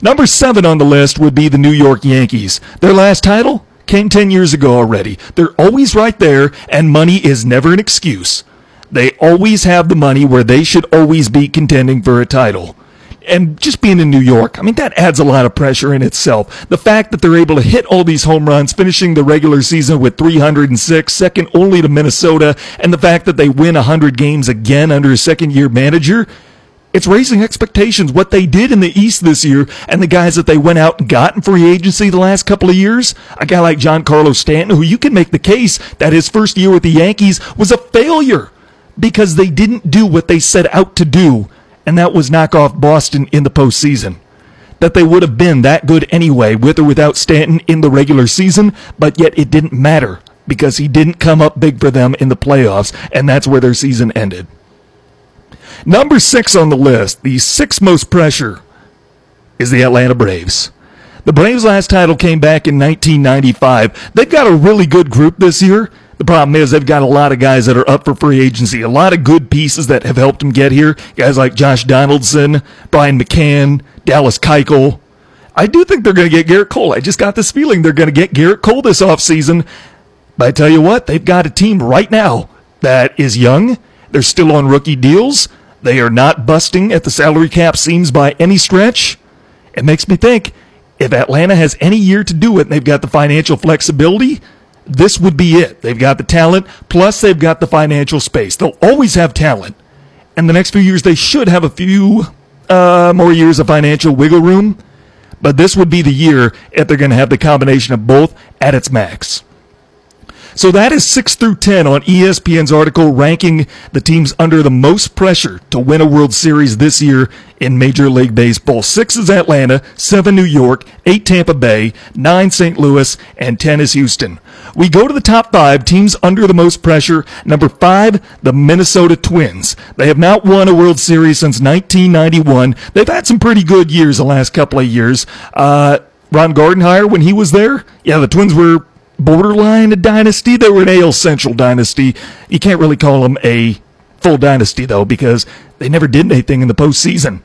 Number seven on the list would be the New York Yankees. Their last title came 10 years ago already. They're always right there, and money is never an excuse. They always have the money where they should always be contending for a title and just being in New York, I mean, that adds a lot of pressure in itself. The fact that they're able to hit all these home runs, finishing the regular season with 306, second only to Minnesota, and the fact that they win 100 games again under a second year manager, it's raising expectations. What they did in the East this year and the guys that they went out and got in free agency the last couple of years, a guy like Giancarlo Stanton, who you can make the case that his first year with the Yankees was a failure because they didn't do what they set out to do and that was knock off Boston in the postseason. That they would have been that good anyway, with or without Stanton in the regular season, but yet it didn't matter because he didn't come up big for them in the playoffs, and that's where their season ended. Number six on the list, the sixth most pressure, is the Atlanta Braves. The Braves' last title came back in 1995. They've got a really good group this year. The problem is they've got a lot of guys that are up for free agency, a lot of good pieces that have helped them get here. Guys like Josh Donaldson, Brian McCann, Dallas Keuchel. I do think they're going to get Gerrit Cole. I just got this feeling they're going to get Gerrit Cole this offseason. But I tell you what, they've got a team right now that is young. They're still on rookie deals. They are not busting at the salary cap seams by any stretch. It makes me think if Atlanta has any year to do it and they've got the financial flexibility, this would be it. They've got the talent, plus they've got the financial space. They'll always have talent. And the next few years, they should have a few uh, more years of financial wiggle room. But this would be the year if they're going to have the combination of both at its max. So that is 6 through 10 on ESPN's article ranking the teams under the most pressure to win a World Series this year in Major League Baseball. 6 is Atlanta, 7 New York, 8 Tampa Bay, 9 St. Louis, and 10 is Houston. We go to the top 5 teams under the most pressure. Number 5, the Minnesota Twins. They have not won a World Series since 1991. They've had some pretty good years the last couple of years. Uh, Ron Gardenhire, when he was there, yeah, the Twins were borderline a dynasty. They were an AL Central dynasty. You can't really call them a full dynasty, though, because they never did anything in the postseason.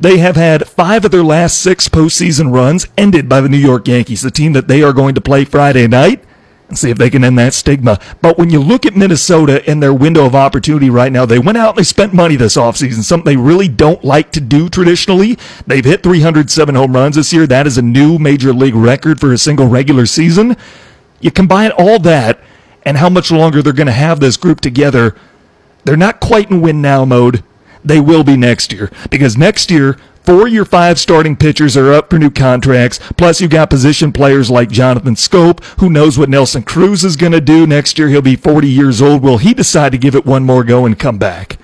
They have had five of their last six postseason runs ended by the New York Yankees, the team that they are going to play Friday night, and see if they can end that stigma. But when you look at Minnesota and their window of opportunity right now, they went out and they spent money this offseason, something they really don't like to do traditionally. They've hit 307 home runs this year. That is a new major league record for a single regular season. You combine all that and how much longer they're going to have this group together. They're not quite in win now mode. They will be next year because next year, four of your five starting pitchers are up for new contracts. Plus, you've got position players like Jonathan Schoop, who knows what Nelson Cruz is going to do. Next year, he'll be 40 years old. Will he decide to give it one more go and come back?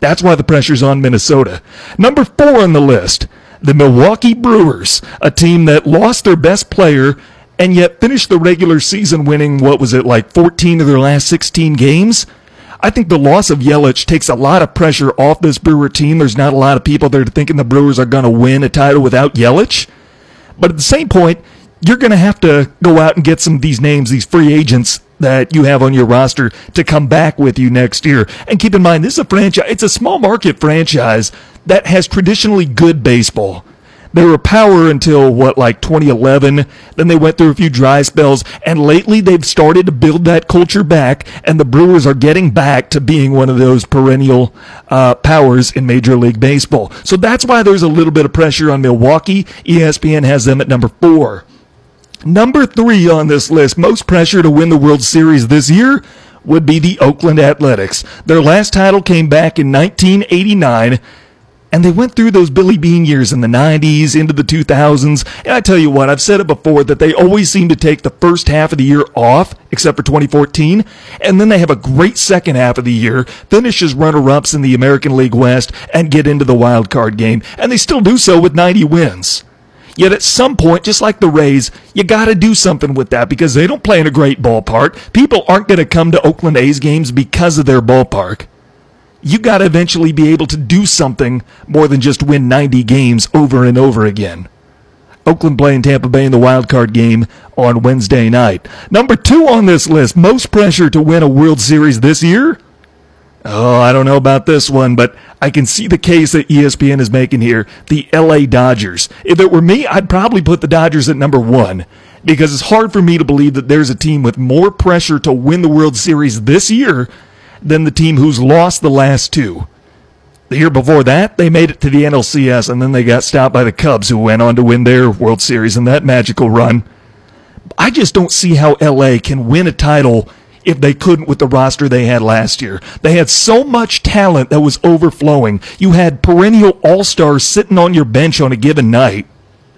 That's why the pressure's on Minnesota. Number four on the list, the Milwaukee Brewers, a team that lost their best player and yet finished the regular season winning, what was it, like 14 of their last 16 games? I think the loss of Yelich takes a lot of pressure off this Brewer team. There's not a lot of people that are thinking the Brewers are going to win a title without Yelich. But at the same point, you're going to have to go out and get some of these names, these free agents that you have on your roster to come back with you next year. And keep in mind, this is a franchise, it's a small market franchise that has traditionally good baseball. They were power until what, like 2011. Then they went through a few dry spells, and lately they've started to build that culture back, and the Brewers are getting back to being one of those perennial uh, powers in Major League Baseball. So that's why there's a little bit of pressure on Milwaukee. ESPN has them at number four. Number three on this list, most pressure to win the World Series this year would be the Oakland Athletics. Their last title came back in 1989, and they went through those Billy Beane years in the 90s, into the 2000s. And I tell you what, I've said it before that they always seem to take the first half of the year off, except for 2014, and then they have a great second half of the year, finish as runner ups in the American League West, and get into the wild card game. And they still do so with 90 wins. Yet at some point, just like the Rays, you got to do something with that because they don't play in a great ballpark. People aren't going to come to Oakland A's games because of their ballpark. You got to eventually be able to do something more than just win 90 games over and over again. Oakland playing Tampa Bay in the wild card game on Wednesday night. Number two on this list, most pressure to win a World Series this year? Oh, I don't know about this one, but I can see the case that ESPN is making here. The LA Dodgers. If it were me, I'd probably put the Dodgers at number one because it's hard for me to believe that there's a team with more pressure to win the World Series this year than the team who's lost the last two. The year before that, they made it to the NLCS and then they got stopped by the Cubs who went on to win their World Series in that magical run. I just don't see how LA can win a title if they couldn't with the roster they had last year. They had so much talent that was overflowing. You had perennial all stars sitting on your bench on a given night,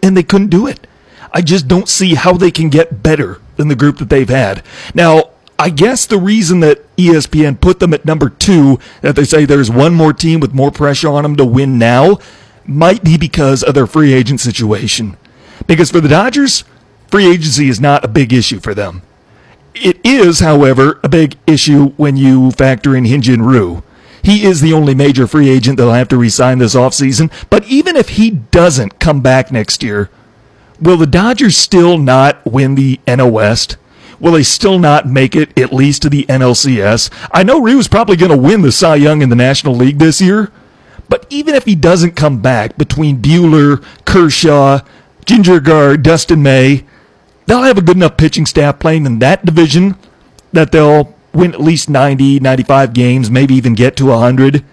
and they couldn't do it. I just don't see how they can get better than the group that they've had. Now, I guess the reason that ESPN put them at number two, that they say there's one more team with more pressure on them to win now, might be because of their free agent situation. Because for the Dodgers, free agency is not a big issue for them. It is, however, a big issue when you factor in Hyun-Jin Ryu. He is the only major free agent that'll have to resign this offseason. But even if he doesn't come back next year, will the Dodgers still not win the NL West? Will they still not make it at least to the NLCS? I know Ryu's probably going to win the Cy Young in the National League this year, but even if he doesn't come back between Buehler, Kershaw, Ginger Syndergaard, Dustin May, they'll have a good enough pitching staff playing in that division that they'll win at least 90, 95 games, maybe even get to 100.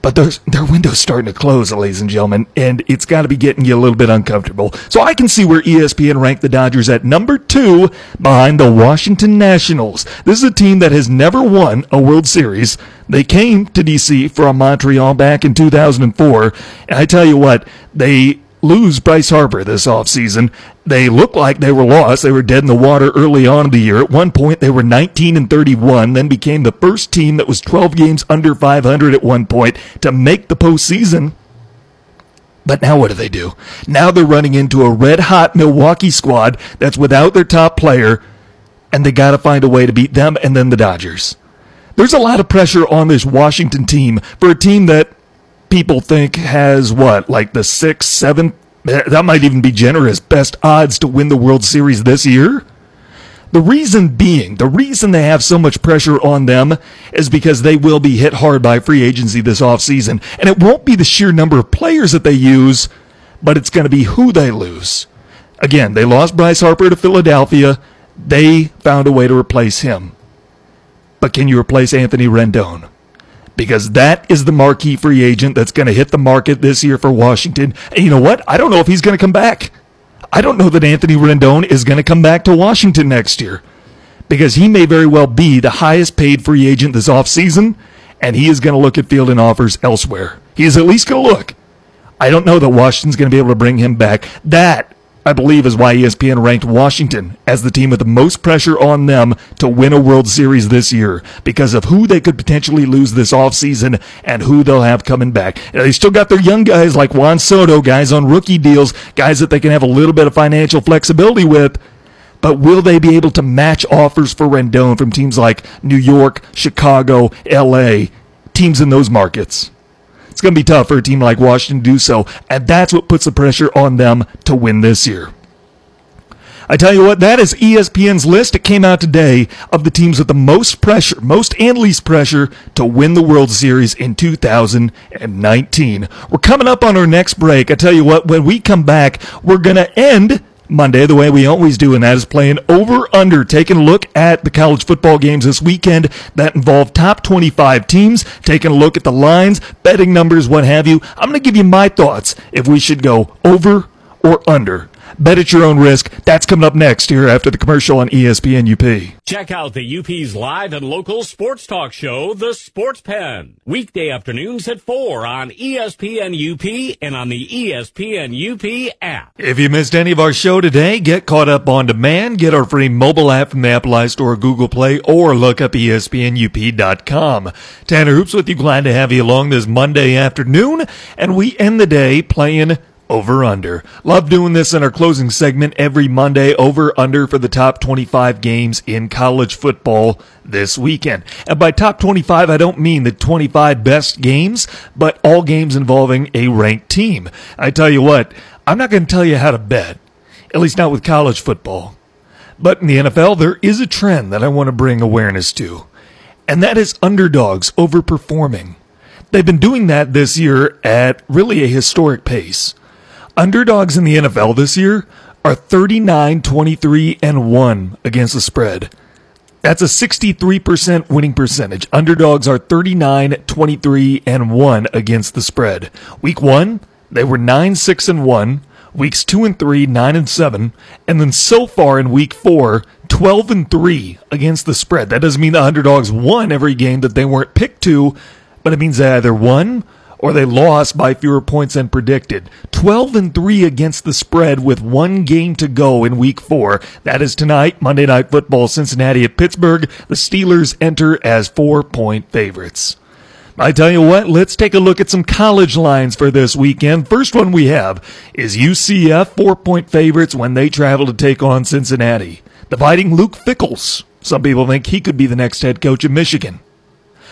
But their, their window's starting to close, ladies and gentlemen, and it's got to be getting you a little bit uncomfortable. So I can see where ESPN ranked the Dodgers at number two behind the Washington Nationals. This is a team that has never won a World Series. They came to DC from Montreal back in 2004. And I tell you what, they lose Bryce Harper this offseason. They looked like they were lost. They were dead in the water early on in the year. At one point, they were 19 and 31, then became the first team that was 12 games under 500 at one point to make the postseason. But now what do they do? Now they're running into a red hot Milwaukee squad that's without their top player, and they got to find a way to beat them and then the Dodgers. There's a lot of pressure on this Washington team for a team that people think has what, like the sixth, seventh, eh, that might even be generous, best odds to win the World Series this year? The reason being, the reason they have so much pressure on them is because they will be hit hard by free agency this offseason. And it won't be the sheer number of players that they use, but it's going to be who they lose. Again, they lost Bryce Harper to Philadelphia. They found a way to replace him. But can you replace Anthony Rendon? Because that is the marquee free agent that's going to hit the market this year for Washington. And you know what? I don't know if he's going to come back. I don't know that Anthony Rendon is going to come back to Washington next year because he may very well be the highest paid free agent this offseason, and he is going to look at fielding offers elsewhere. He is at least going to look. I don't know that Washington's going to be able to bring him back. That I believe is why ESPN ranked Washington as the team with the most pressure on them to win a World Series this year because of who they could potentially lose this offseason and who they'll have coming back. Now, they still got their young guys like Juan Soto, guys on rookie deals, guys that they can have a little bit of financial flexibility with. But will they be able to match offers for Rendon from teams like New York, Chicago, LA, teams in those markets? It's going to be tough for a team like Washington to do so, and that's what puts the pressure on them to win this year. I tell you what, that is ESPN's list. It came out today of the teams with the most pressure, most and least pressure to win the World Series in 2019. We're coming up on our next break. I tell you what, when we come back, we're going to end Monday the way we always do, and that is playing over under, taking a look at the college football games this weekend that involve top 25 teams, taking a look at the lines, betting numbers, what have you. I'm going to give you my thoughts if we should go over or under. Bet at your own risk. That's coming up next here after the commercial on ESPN UP. Check out the UP's live and local sports talk show, The Sports Pen. Weekday afternoons at 4 on ESPN UP and on the ESPN UP app. If you missed any of our show today, get caught up on demand. Get our free mobile app from the Apple iStore or Google Play or look up ESPNUP.com. Tanner Hoops with you. Glad to have you along this Monday afternoon. And we end the day playing over under. Love doing this in our closing segment every Monday. Over under for the top 25 games in college football this weekend. And by top 25, I don't mean the 25 best games, but all games involving a ranked team. I tell you what, I'm not going to tell you how to bet, at least not with college football. But in the NFL, there is a trend that I want to bring awareness to, and that is underdogs overperforming. They've been doing that this year at really a historic pace. Underdogs in the NFL this year are 39, 23, and 1 against the spread. That's a 63% winning percentage. Underdogs are 39, 23, and 1 against the spread. Week 1, they were 9, 6, and 1. Weeks 2 and 3, 9 and 7. And then so far in week 4, 12 and 3 against the spread. That doesn't mean the underdogs won every game that they weren't picked to, but it means they either won or they lost by fewer points than predicted. 12 and 3 against the spread with one game to go in week 4. That is tonight, Monday Night Football, Cincinnati at Pittsburgh. The Steelers enter as 4-point favorites. I tell you what, let's take a look at some college lines for this weekend. First one we have is UCF, four point favorites when they travel to take on Cincinnati. The fighting Luke Fickells. Some people think he could be the next head coach of Michigan.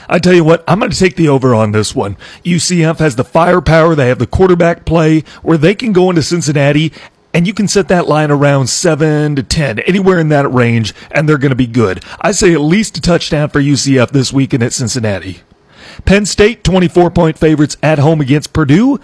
I tell you what, I'm going to take the over on this one. UCF has the firepower. They have the quarterback play where they can go into Cincinnati and you can set that line around 7 to 10, anywhere in that range, and they're going to be good. I say at least a touchdown for UCF this weekend at Cincinnati. Penn State, 24 point favorites at home against Purdue.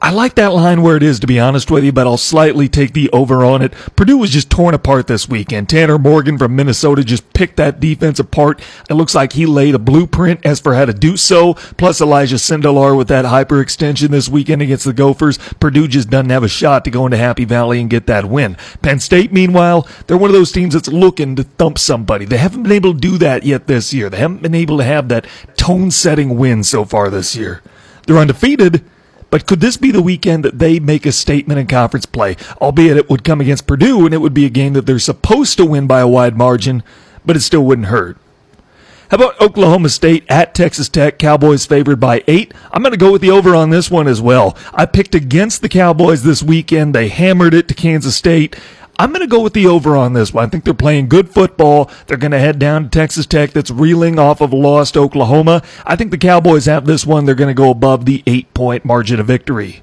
I like that line where it is, to be honest with you, but I'll slightly take the over on it. Purdue was just torn apart this weekend. Tanner Morgan from Minnesota just picked that defense apart. It looks like he laid a blueprint as for how to do so. Plus Elijah Sindelar with that hyperextension this weekend against the Gophers. Purdue just doesn't have a shot to go into Happy Valley and get that win. Penn State, meanwhile, they're one of those teams that's looking to thump somebody. They haven't been able to do that yet this year. They haven't been able to have that tone setting win so far this year. They're undefeated but could this be the weekend that they make a statement in conference play? Albeit it would come against Purdue and it would be a game that they're supposed to win by a wide margin, but it still wouldn't hurt. How about Oklahoma State at Texas Tech? Cowboys favored by eight. I'm going to go with the over on this one as well. I picked against the Cowboys this weekend. They hammered it to Kansas State. I'm going to go with the over on this one. I think they're playing good football. They're going to head down to Texas Tech that's reeling off of lost Oklahoma. I think the Cowboys have this one. They're going to go above the eight point margin of victory.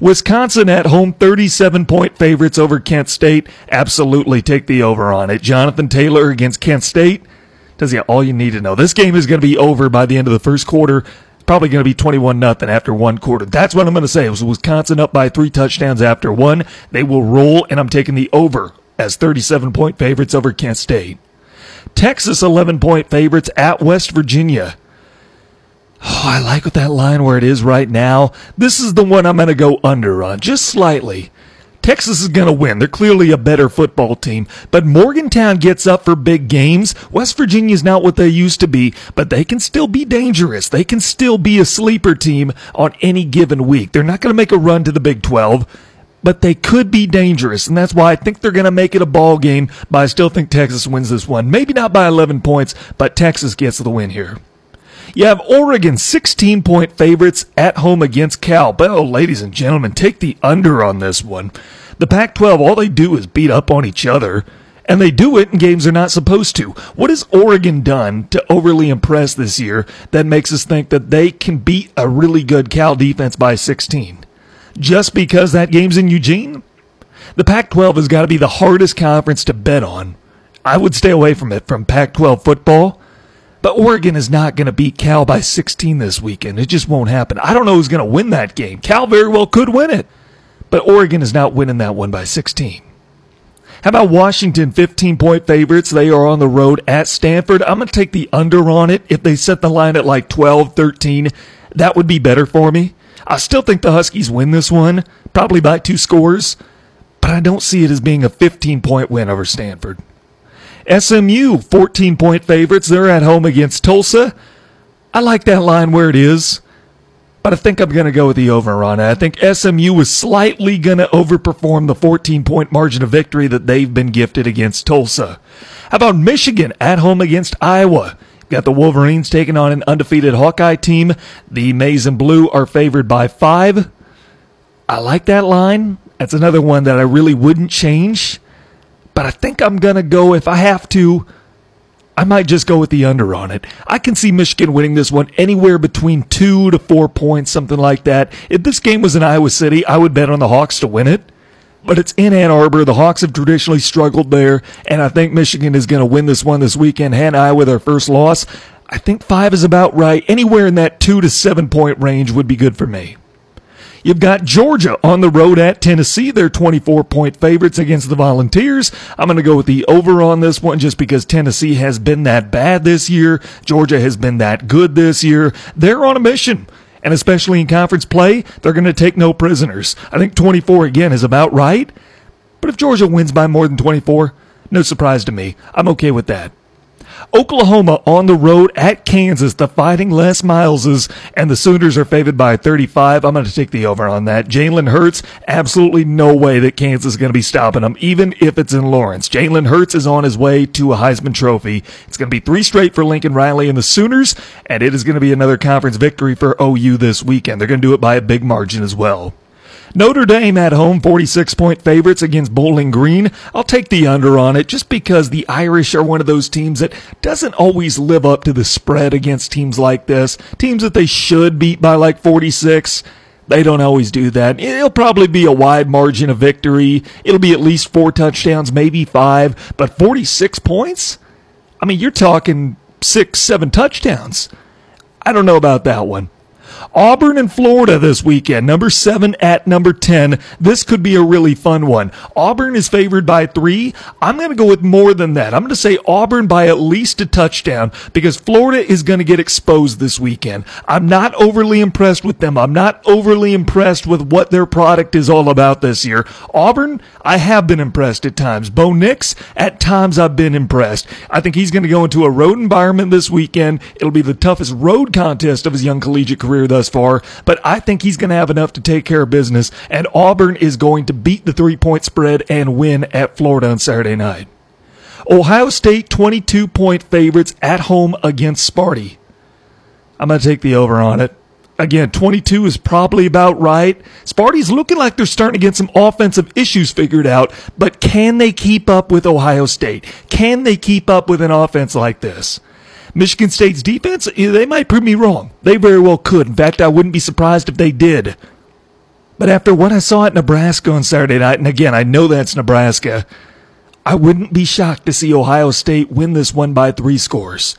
Wisconsin at home, 37 point favorites over Kent State. Absolutely take the over on it. Jonathan Taylor against Kent State. Does he all you need to know? This game is going to be over by the end of the first quarter probably going to be 21 nothing after one quarter. That's what I'm going to say. It was Wisconsin up by three touchdowns after one. They will roll, and I'm taking the over as 37 point favorites over Kent State. Texas 11 point favorites at West Virginia. Oh, I like what that line where it is right now. This is the one I'm going to go under on, just slightly. Texas is going to win. They're clearly a better football team. But Morgantown gets up for big games. West Virginia is not what they used to be, but they can still be dangerous. They can still be a sleeper team on any given week. They're not going to make a run to the Big 12 but they could be dangerous, and that's why I think they're going to make it a ball game. But I still think Texas wins this one. Maybe not by 11 points, but Texas gets the win here. You have Oregon 16 point favorites at home against Cal. But, oh, ladies and gentlemen, take the under on this one. The Pac 12, all they do is beat up on each other. And they do it in games they're not supposed to. What has Oregon done to overly impress this year that makes us think that they can beat a really good Cal defense by 16? Just because that game's in Eugene? The Pac 12 has got to be the hardest conference to bet on. I would stay away from it from Pac 12 football. But Oregon is not going to beat Cal by 16 this weekend. It just won't happen. I don't know who's going to win that game. Cal very well could win it. But Oregon is not winning that one by 16. How about Washington 15 point favorites? They are on the road at Stanford. I'm going to take the under on it. If they set the line at like 12, 13, that would be better for me. I still think the Huskies win this one, probably by two scores, but I don't see it as being a 15 point win over Stanford. SMU, 14 point favorites. They're at home against Tulsa. I like that line where it is, but I think I'm going to go with the over on it. I think SMU is slightly going to overperform the 14 point margin of victory that they've been gifted against Tulsa. How about Michigan at home against Iowa? Got the Wolverines taking on an undefeated Hawkeye team. The Maize and Blue are favored by five. I like that line. That's another one that I really wouldn't change but I think I'm going to go, if I have to, I might just go with the under on it. I can see Michigan winning this one anywhere between two to four points, something like that. If this game was in Iowa City, I would bet on the Hawks to win it. But it's in Ann Arbor. The Hawks have traditionally struggled there, and I think Michigan is going to win this one this weekend, hand Iowa their first loss. I think five is about right. Anywhere in that two to seven point range would be good for me. You've got Georgia on the road at Tennessee. They're 24 point favorites against the Volunteers. I'm going to go with the over on this one just because Tennessee has been that bad this year. Georgia has been that good this year. They're on a mission. And especially in conference play, they're going to take no prisoners. I think 24 again is about right. But if Georgia wins by more than 24, no surprise to me. I'm okay with that. Oklahoma on the road at Kansas. The Fighting Les Mileses and the Sooners are favored by 35. I'm going to take the over on that. Jalen Hurts, absolutely no way that Kansas is going to be stopping them, even if it's in Lawrence. Jalen Hurts is on his way to a Heisman Trophy. It's going to be three straight for Lincoln Riley and the Sooners, and it is going to be another conference victory for OU this weekend. They're going to do it by a big margin as well. Notre Dame at home, 46 point favorites against Bowling Green. I'll take the under on it just because the Irish are one of those teams that doesn't always live up to the spread against teams like this. Teams that they should beat by like 46. They don't always do that. It'll probably be a wide margin of victory. It'll be at least four touchdowns, maybe five, but 46 points? I mean, you're talking six, seven touchdowns. I don't know about that one. Auburn and Florida this weekend, number seven at number 10. This could be a really fun one. Auburn is favored by three. I'm going to go with more than that. I'm going to say Auburn by at least a touchdown because Florida is going to get exposed this weekend. I'm not overly impressed with them. I'm not overly impressed with what their product is all about this year. Auburn, I have been impressed at times. Bo Nix, at times I've been impressed. I think he's going to go into a road environment this weekend. It'll be the toughest road contest of his young collegiate career thus far, but I think he's going to have enough to take care of business, and Auburn is going to beat the three point spread and win at Florida on Saturday night. Ohio State 22 point favorites at home against Sparty. I'm going to take the over on it. Again, 22 is probably about right. Sparty's looking like they're starting to get some offensive issues figured out, but can they keep up with Ohio State? Can they keep up with an offense like this? Michigan State's defense, eh, they might prove me wrong. They very well could. In fact, I wouldn't be surprised if they did. But after what I saw at Nebraska on Saturday night, and again, I know that's Nebraska, I wouldn't be shocked to see Ohio State win this one by three scores.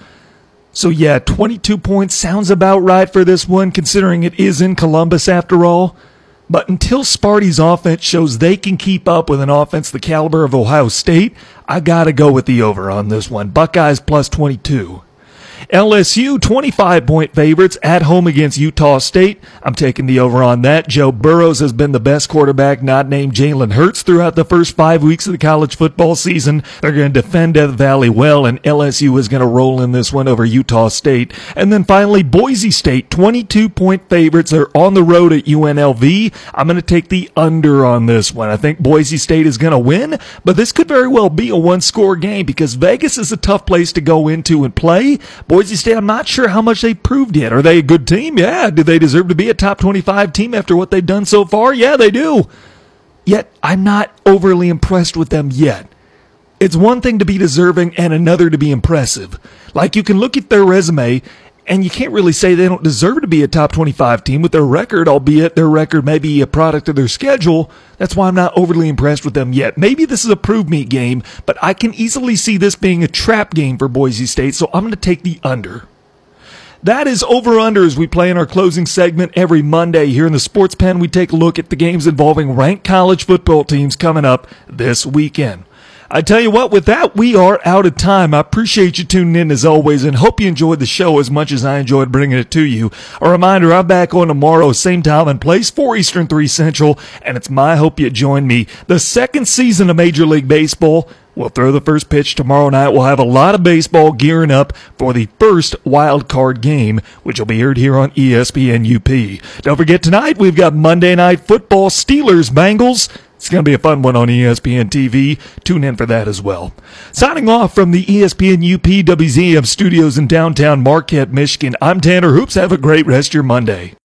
So yeah, 22 points sounds about right for this one, considering it is in Columbus after all. But until Sparty's offense shows they can keep up with an offense the caliber of Ohio State, I gotta go with the over on this one. Buckeyes plus 22. LSU 25 point favorites at home against Utah State. I'm taking the over on that. Joe Burrows has been the best quarterback not named Jalen Hurts throughout the first five weeks of the college football season. They're going to defend Death Valley well, and LSU is going to roll in this one over Utah State. And then finally, Boise State 22 point favorites. They're on the road at UNLV. I'm going to take the under on this one. I think Boise State is going to win, but this could very well be a one score game because Vegas is a tough place to go into and play. Boise State, I'm not sure how much they proved yet. Are they a good team? Yeah. Do they deserve to be a top 25 team after what they've done so far? Yeah, they do. Yet, I'm not overly impressed with them yet. It's one thing to be deserving and another to be impressive. Like you can look at their resume and you can't really say they don't deserve to be a top 25 team with their record, albeit their record may be a product of their schedule. That's why I'm not overly impressed with them yet. Maybe this is a prove me game, but I can easily see this being a trap game for Boise State, so I'm going to take the under. That is over under as we play in our closing segment every Monday here in the Sports Pen. We take a look at the games involving ranked college football teams coming up this weekend. I tell you what, with that, we are out of time. I appreciate you tuning in as always and hope you enjoyed the show as much as I enjoyed bringing it to you. A reminder, I'm back on tomorrow, same time and place, 4 Eastern, 3 Central, and it's my hope you join me. The second season of Major League Baseball We'll throw the first pitch tomorrow night. We'll have a lot of baseball gearing up for the first wild card game, which will be aired here on ESPN UP. Don't forget tonight we've got Monday night football Steelers Bengals. It's going to be a fun one on ESPN TV. Tune in for that as well. Signing off from the ESPN UP WZM studios in downtown Marquette, Michigan, I'm Tanner Hoops. Have a great rest of your Monday.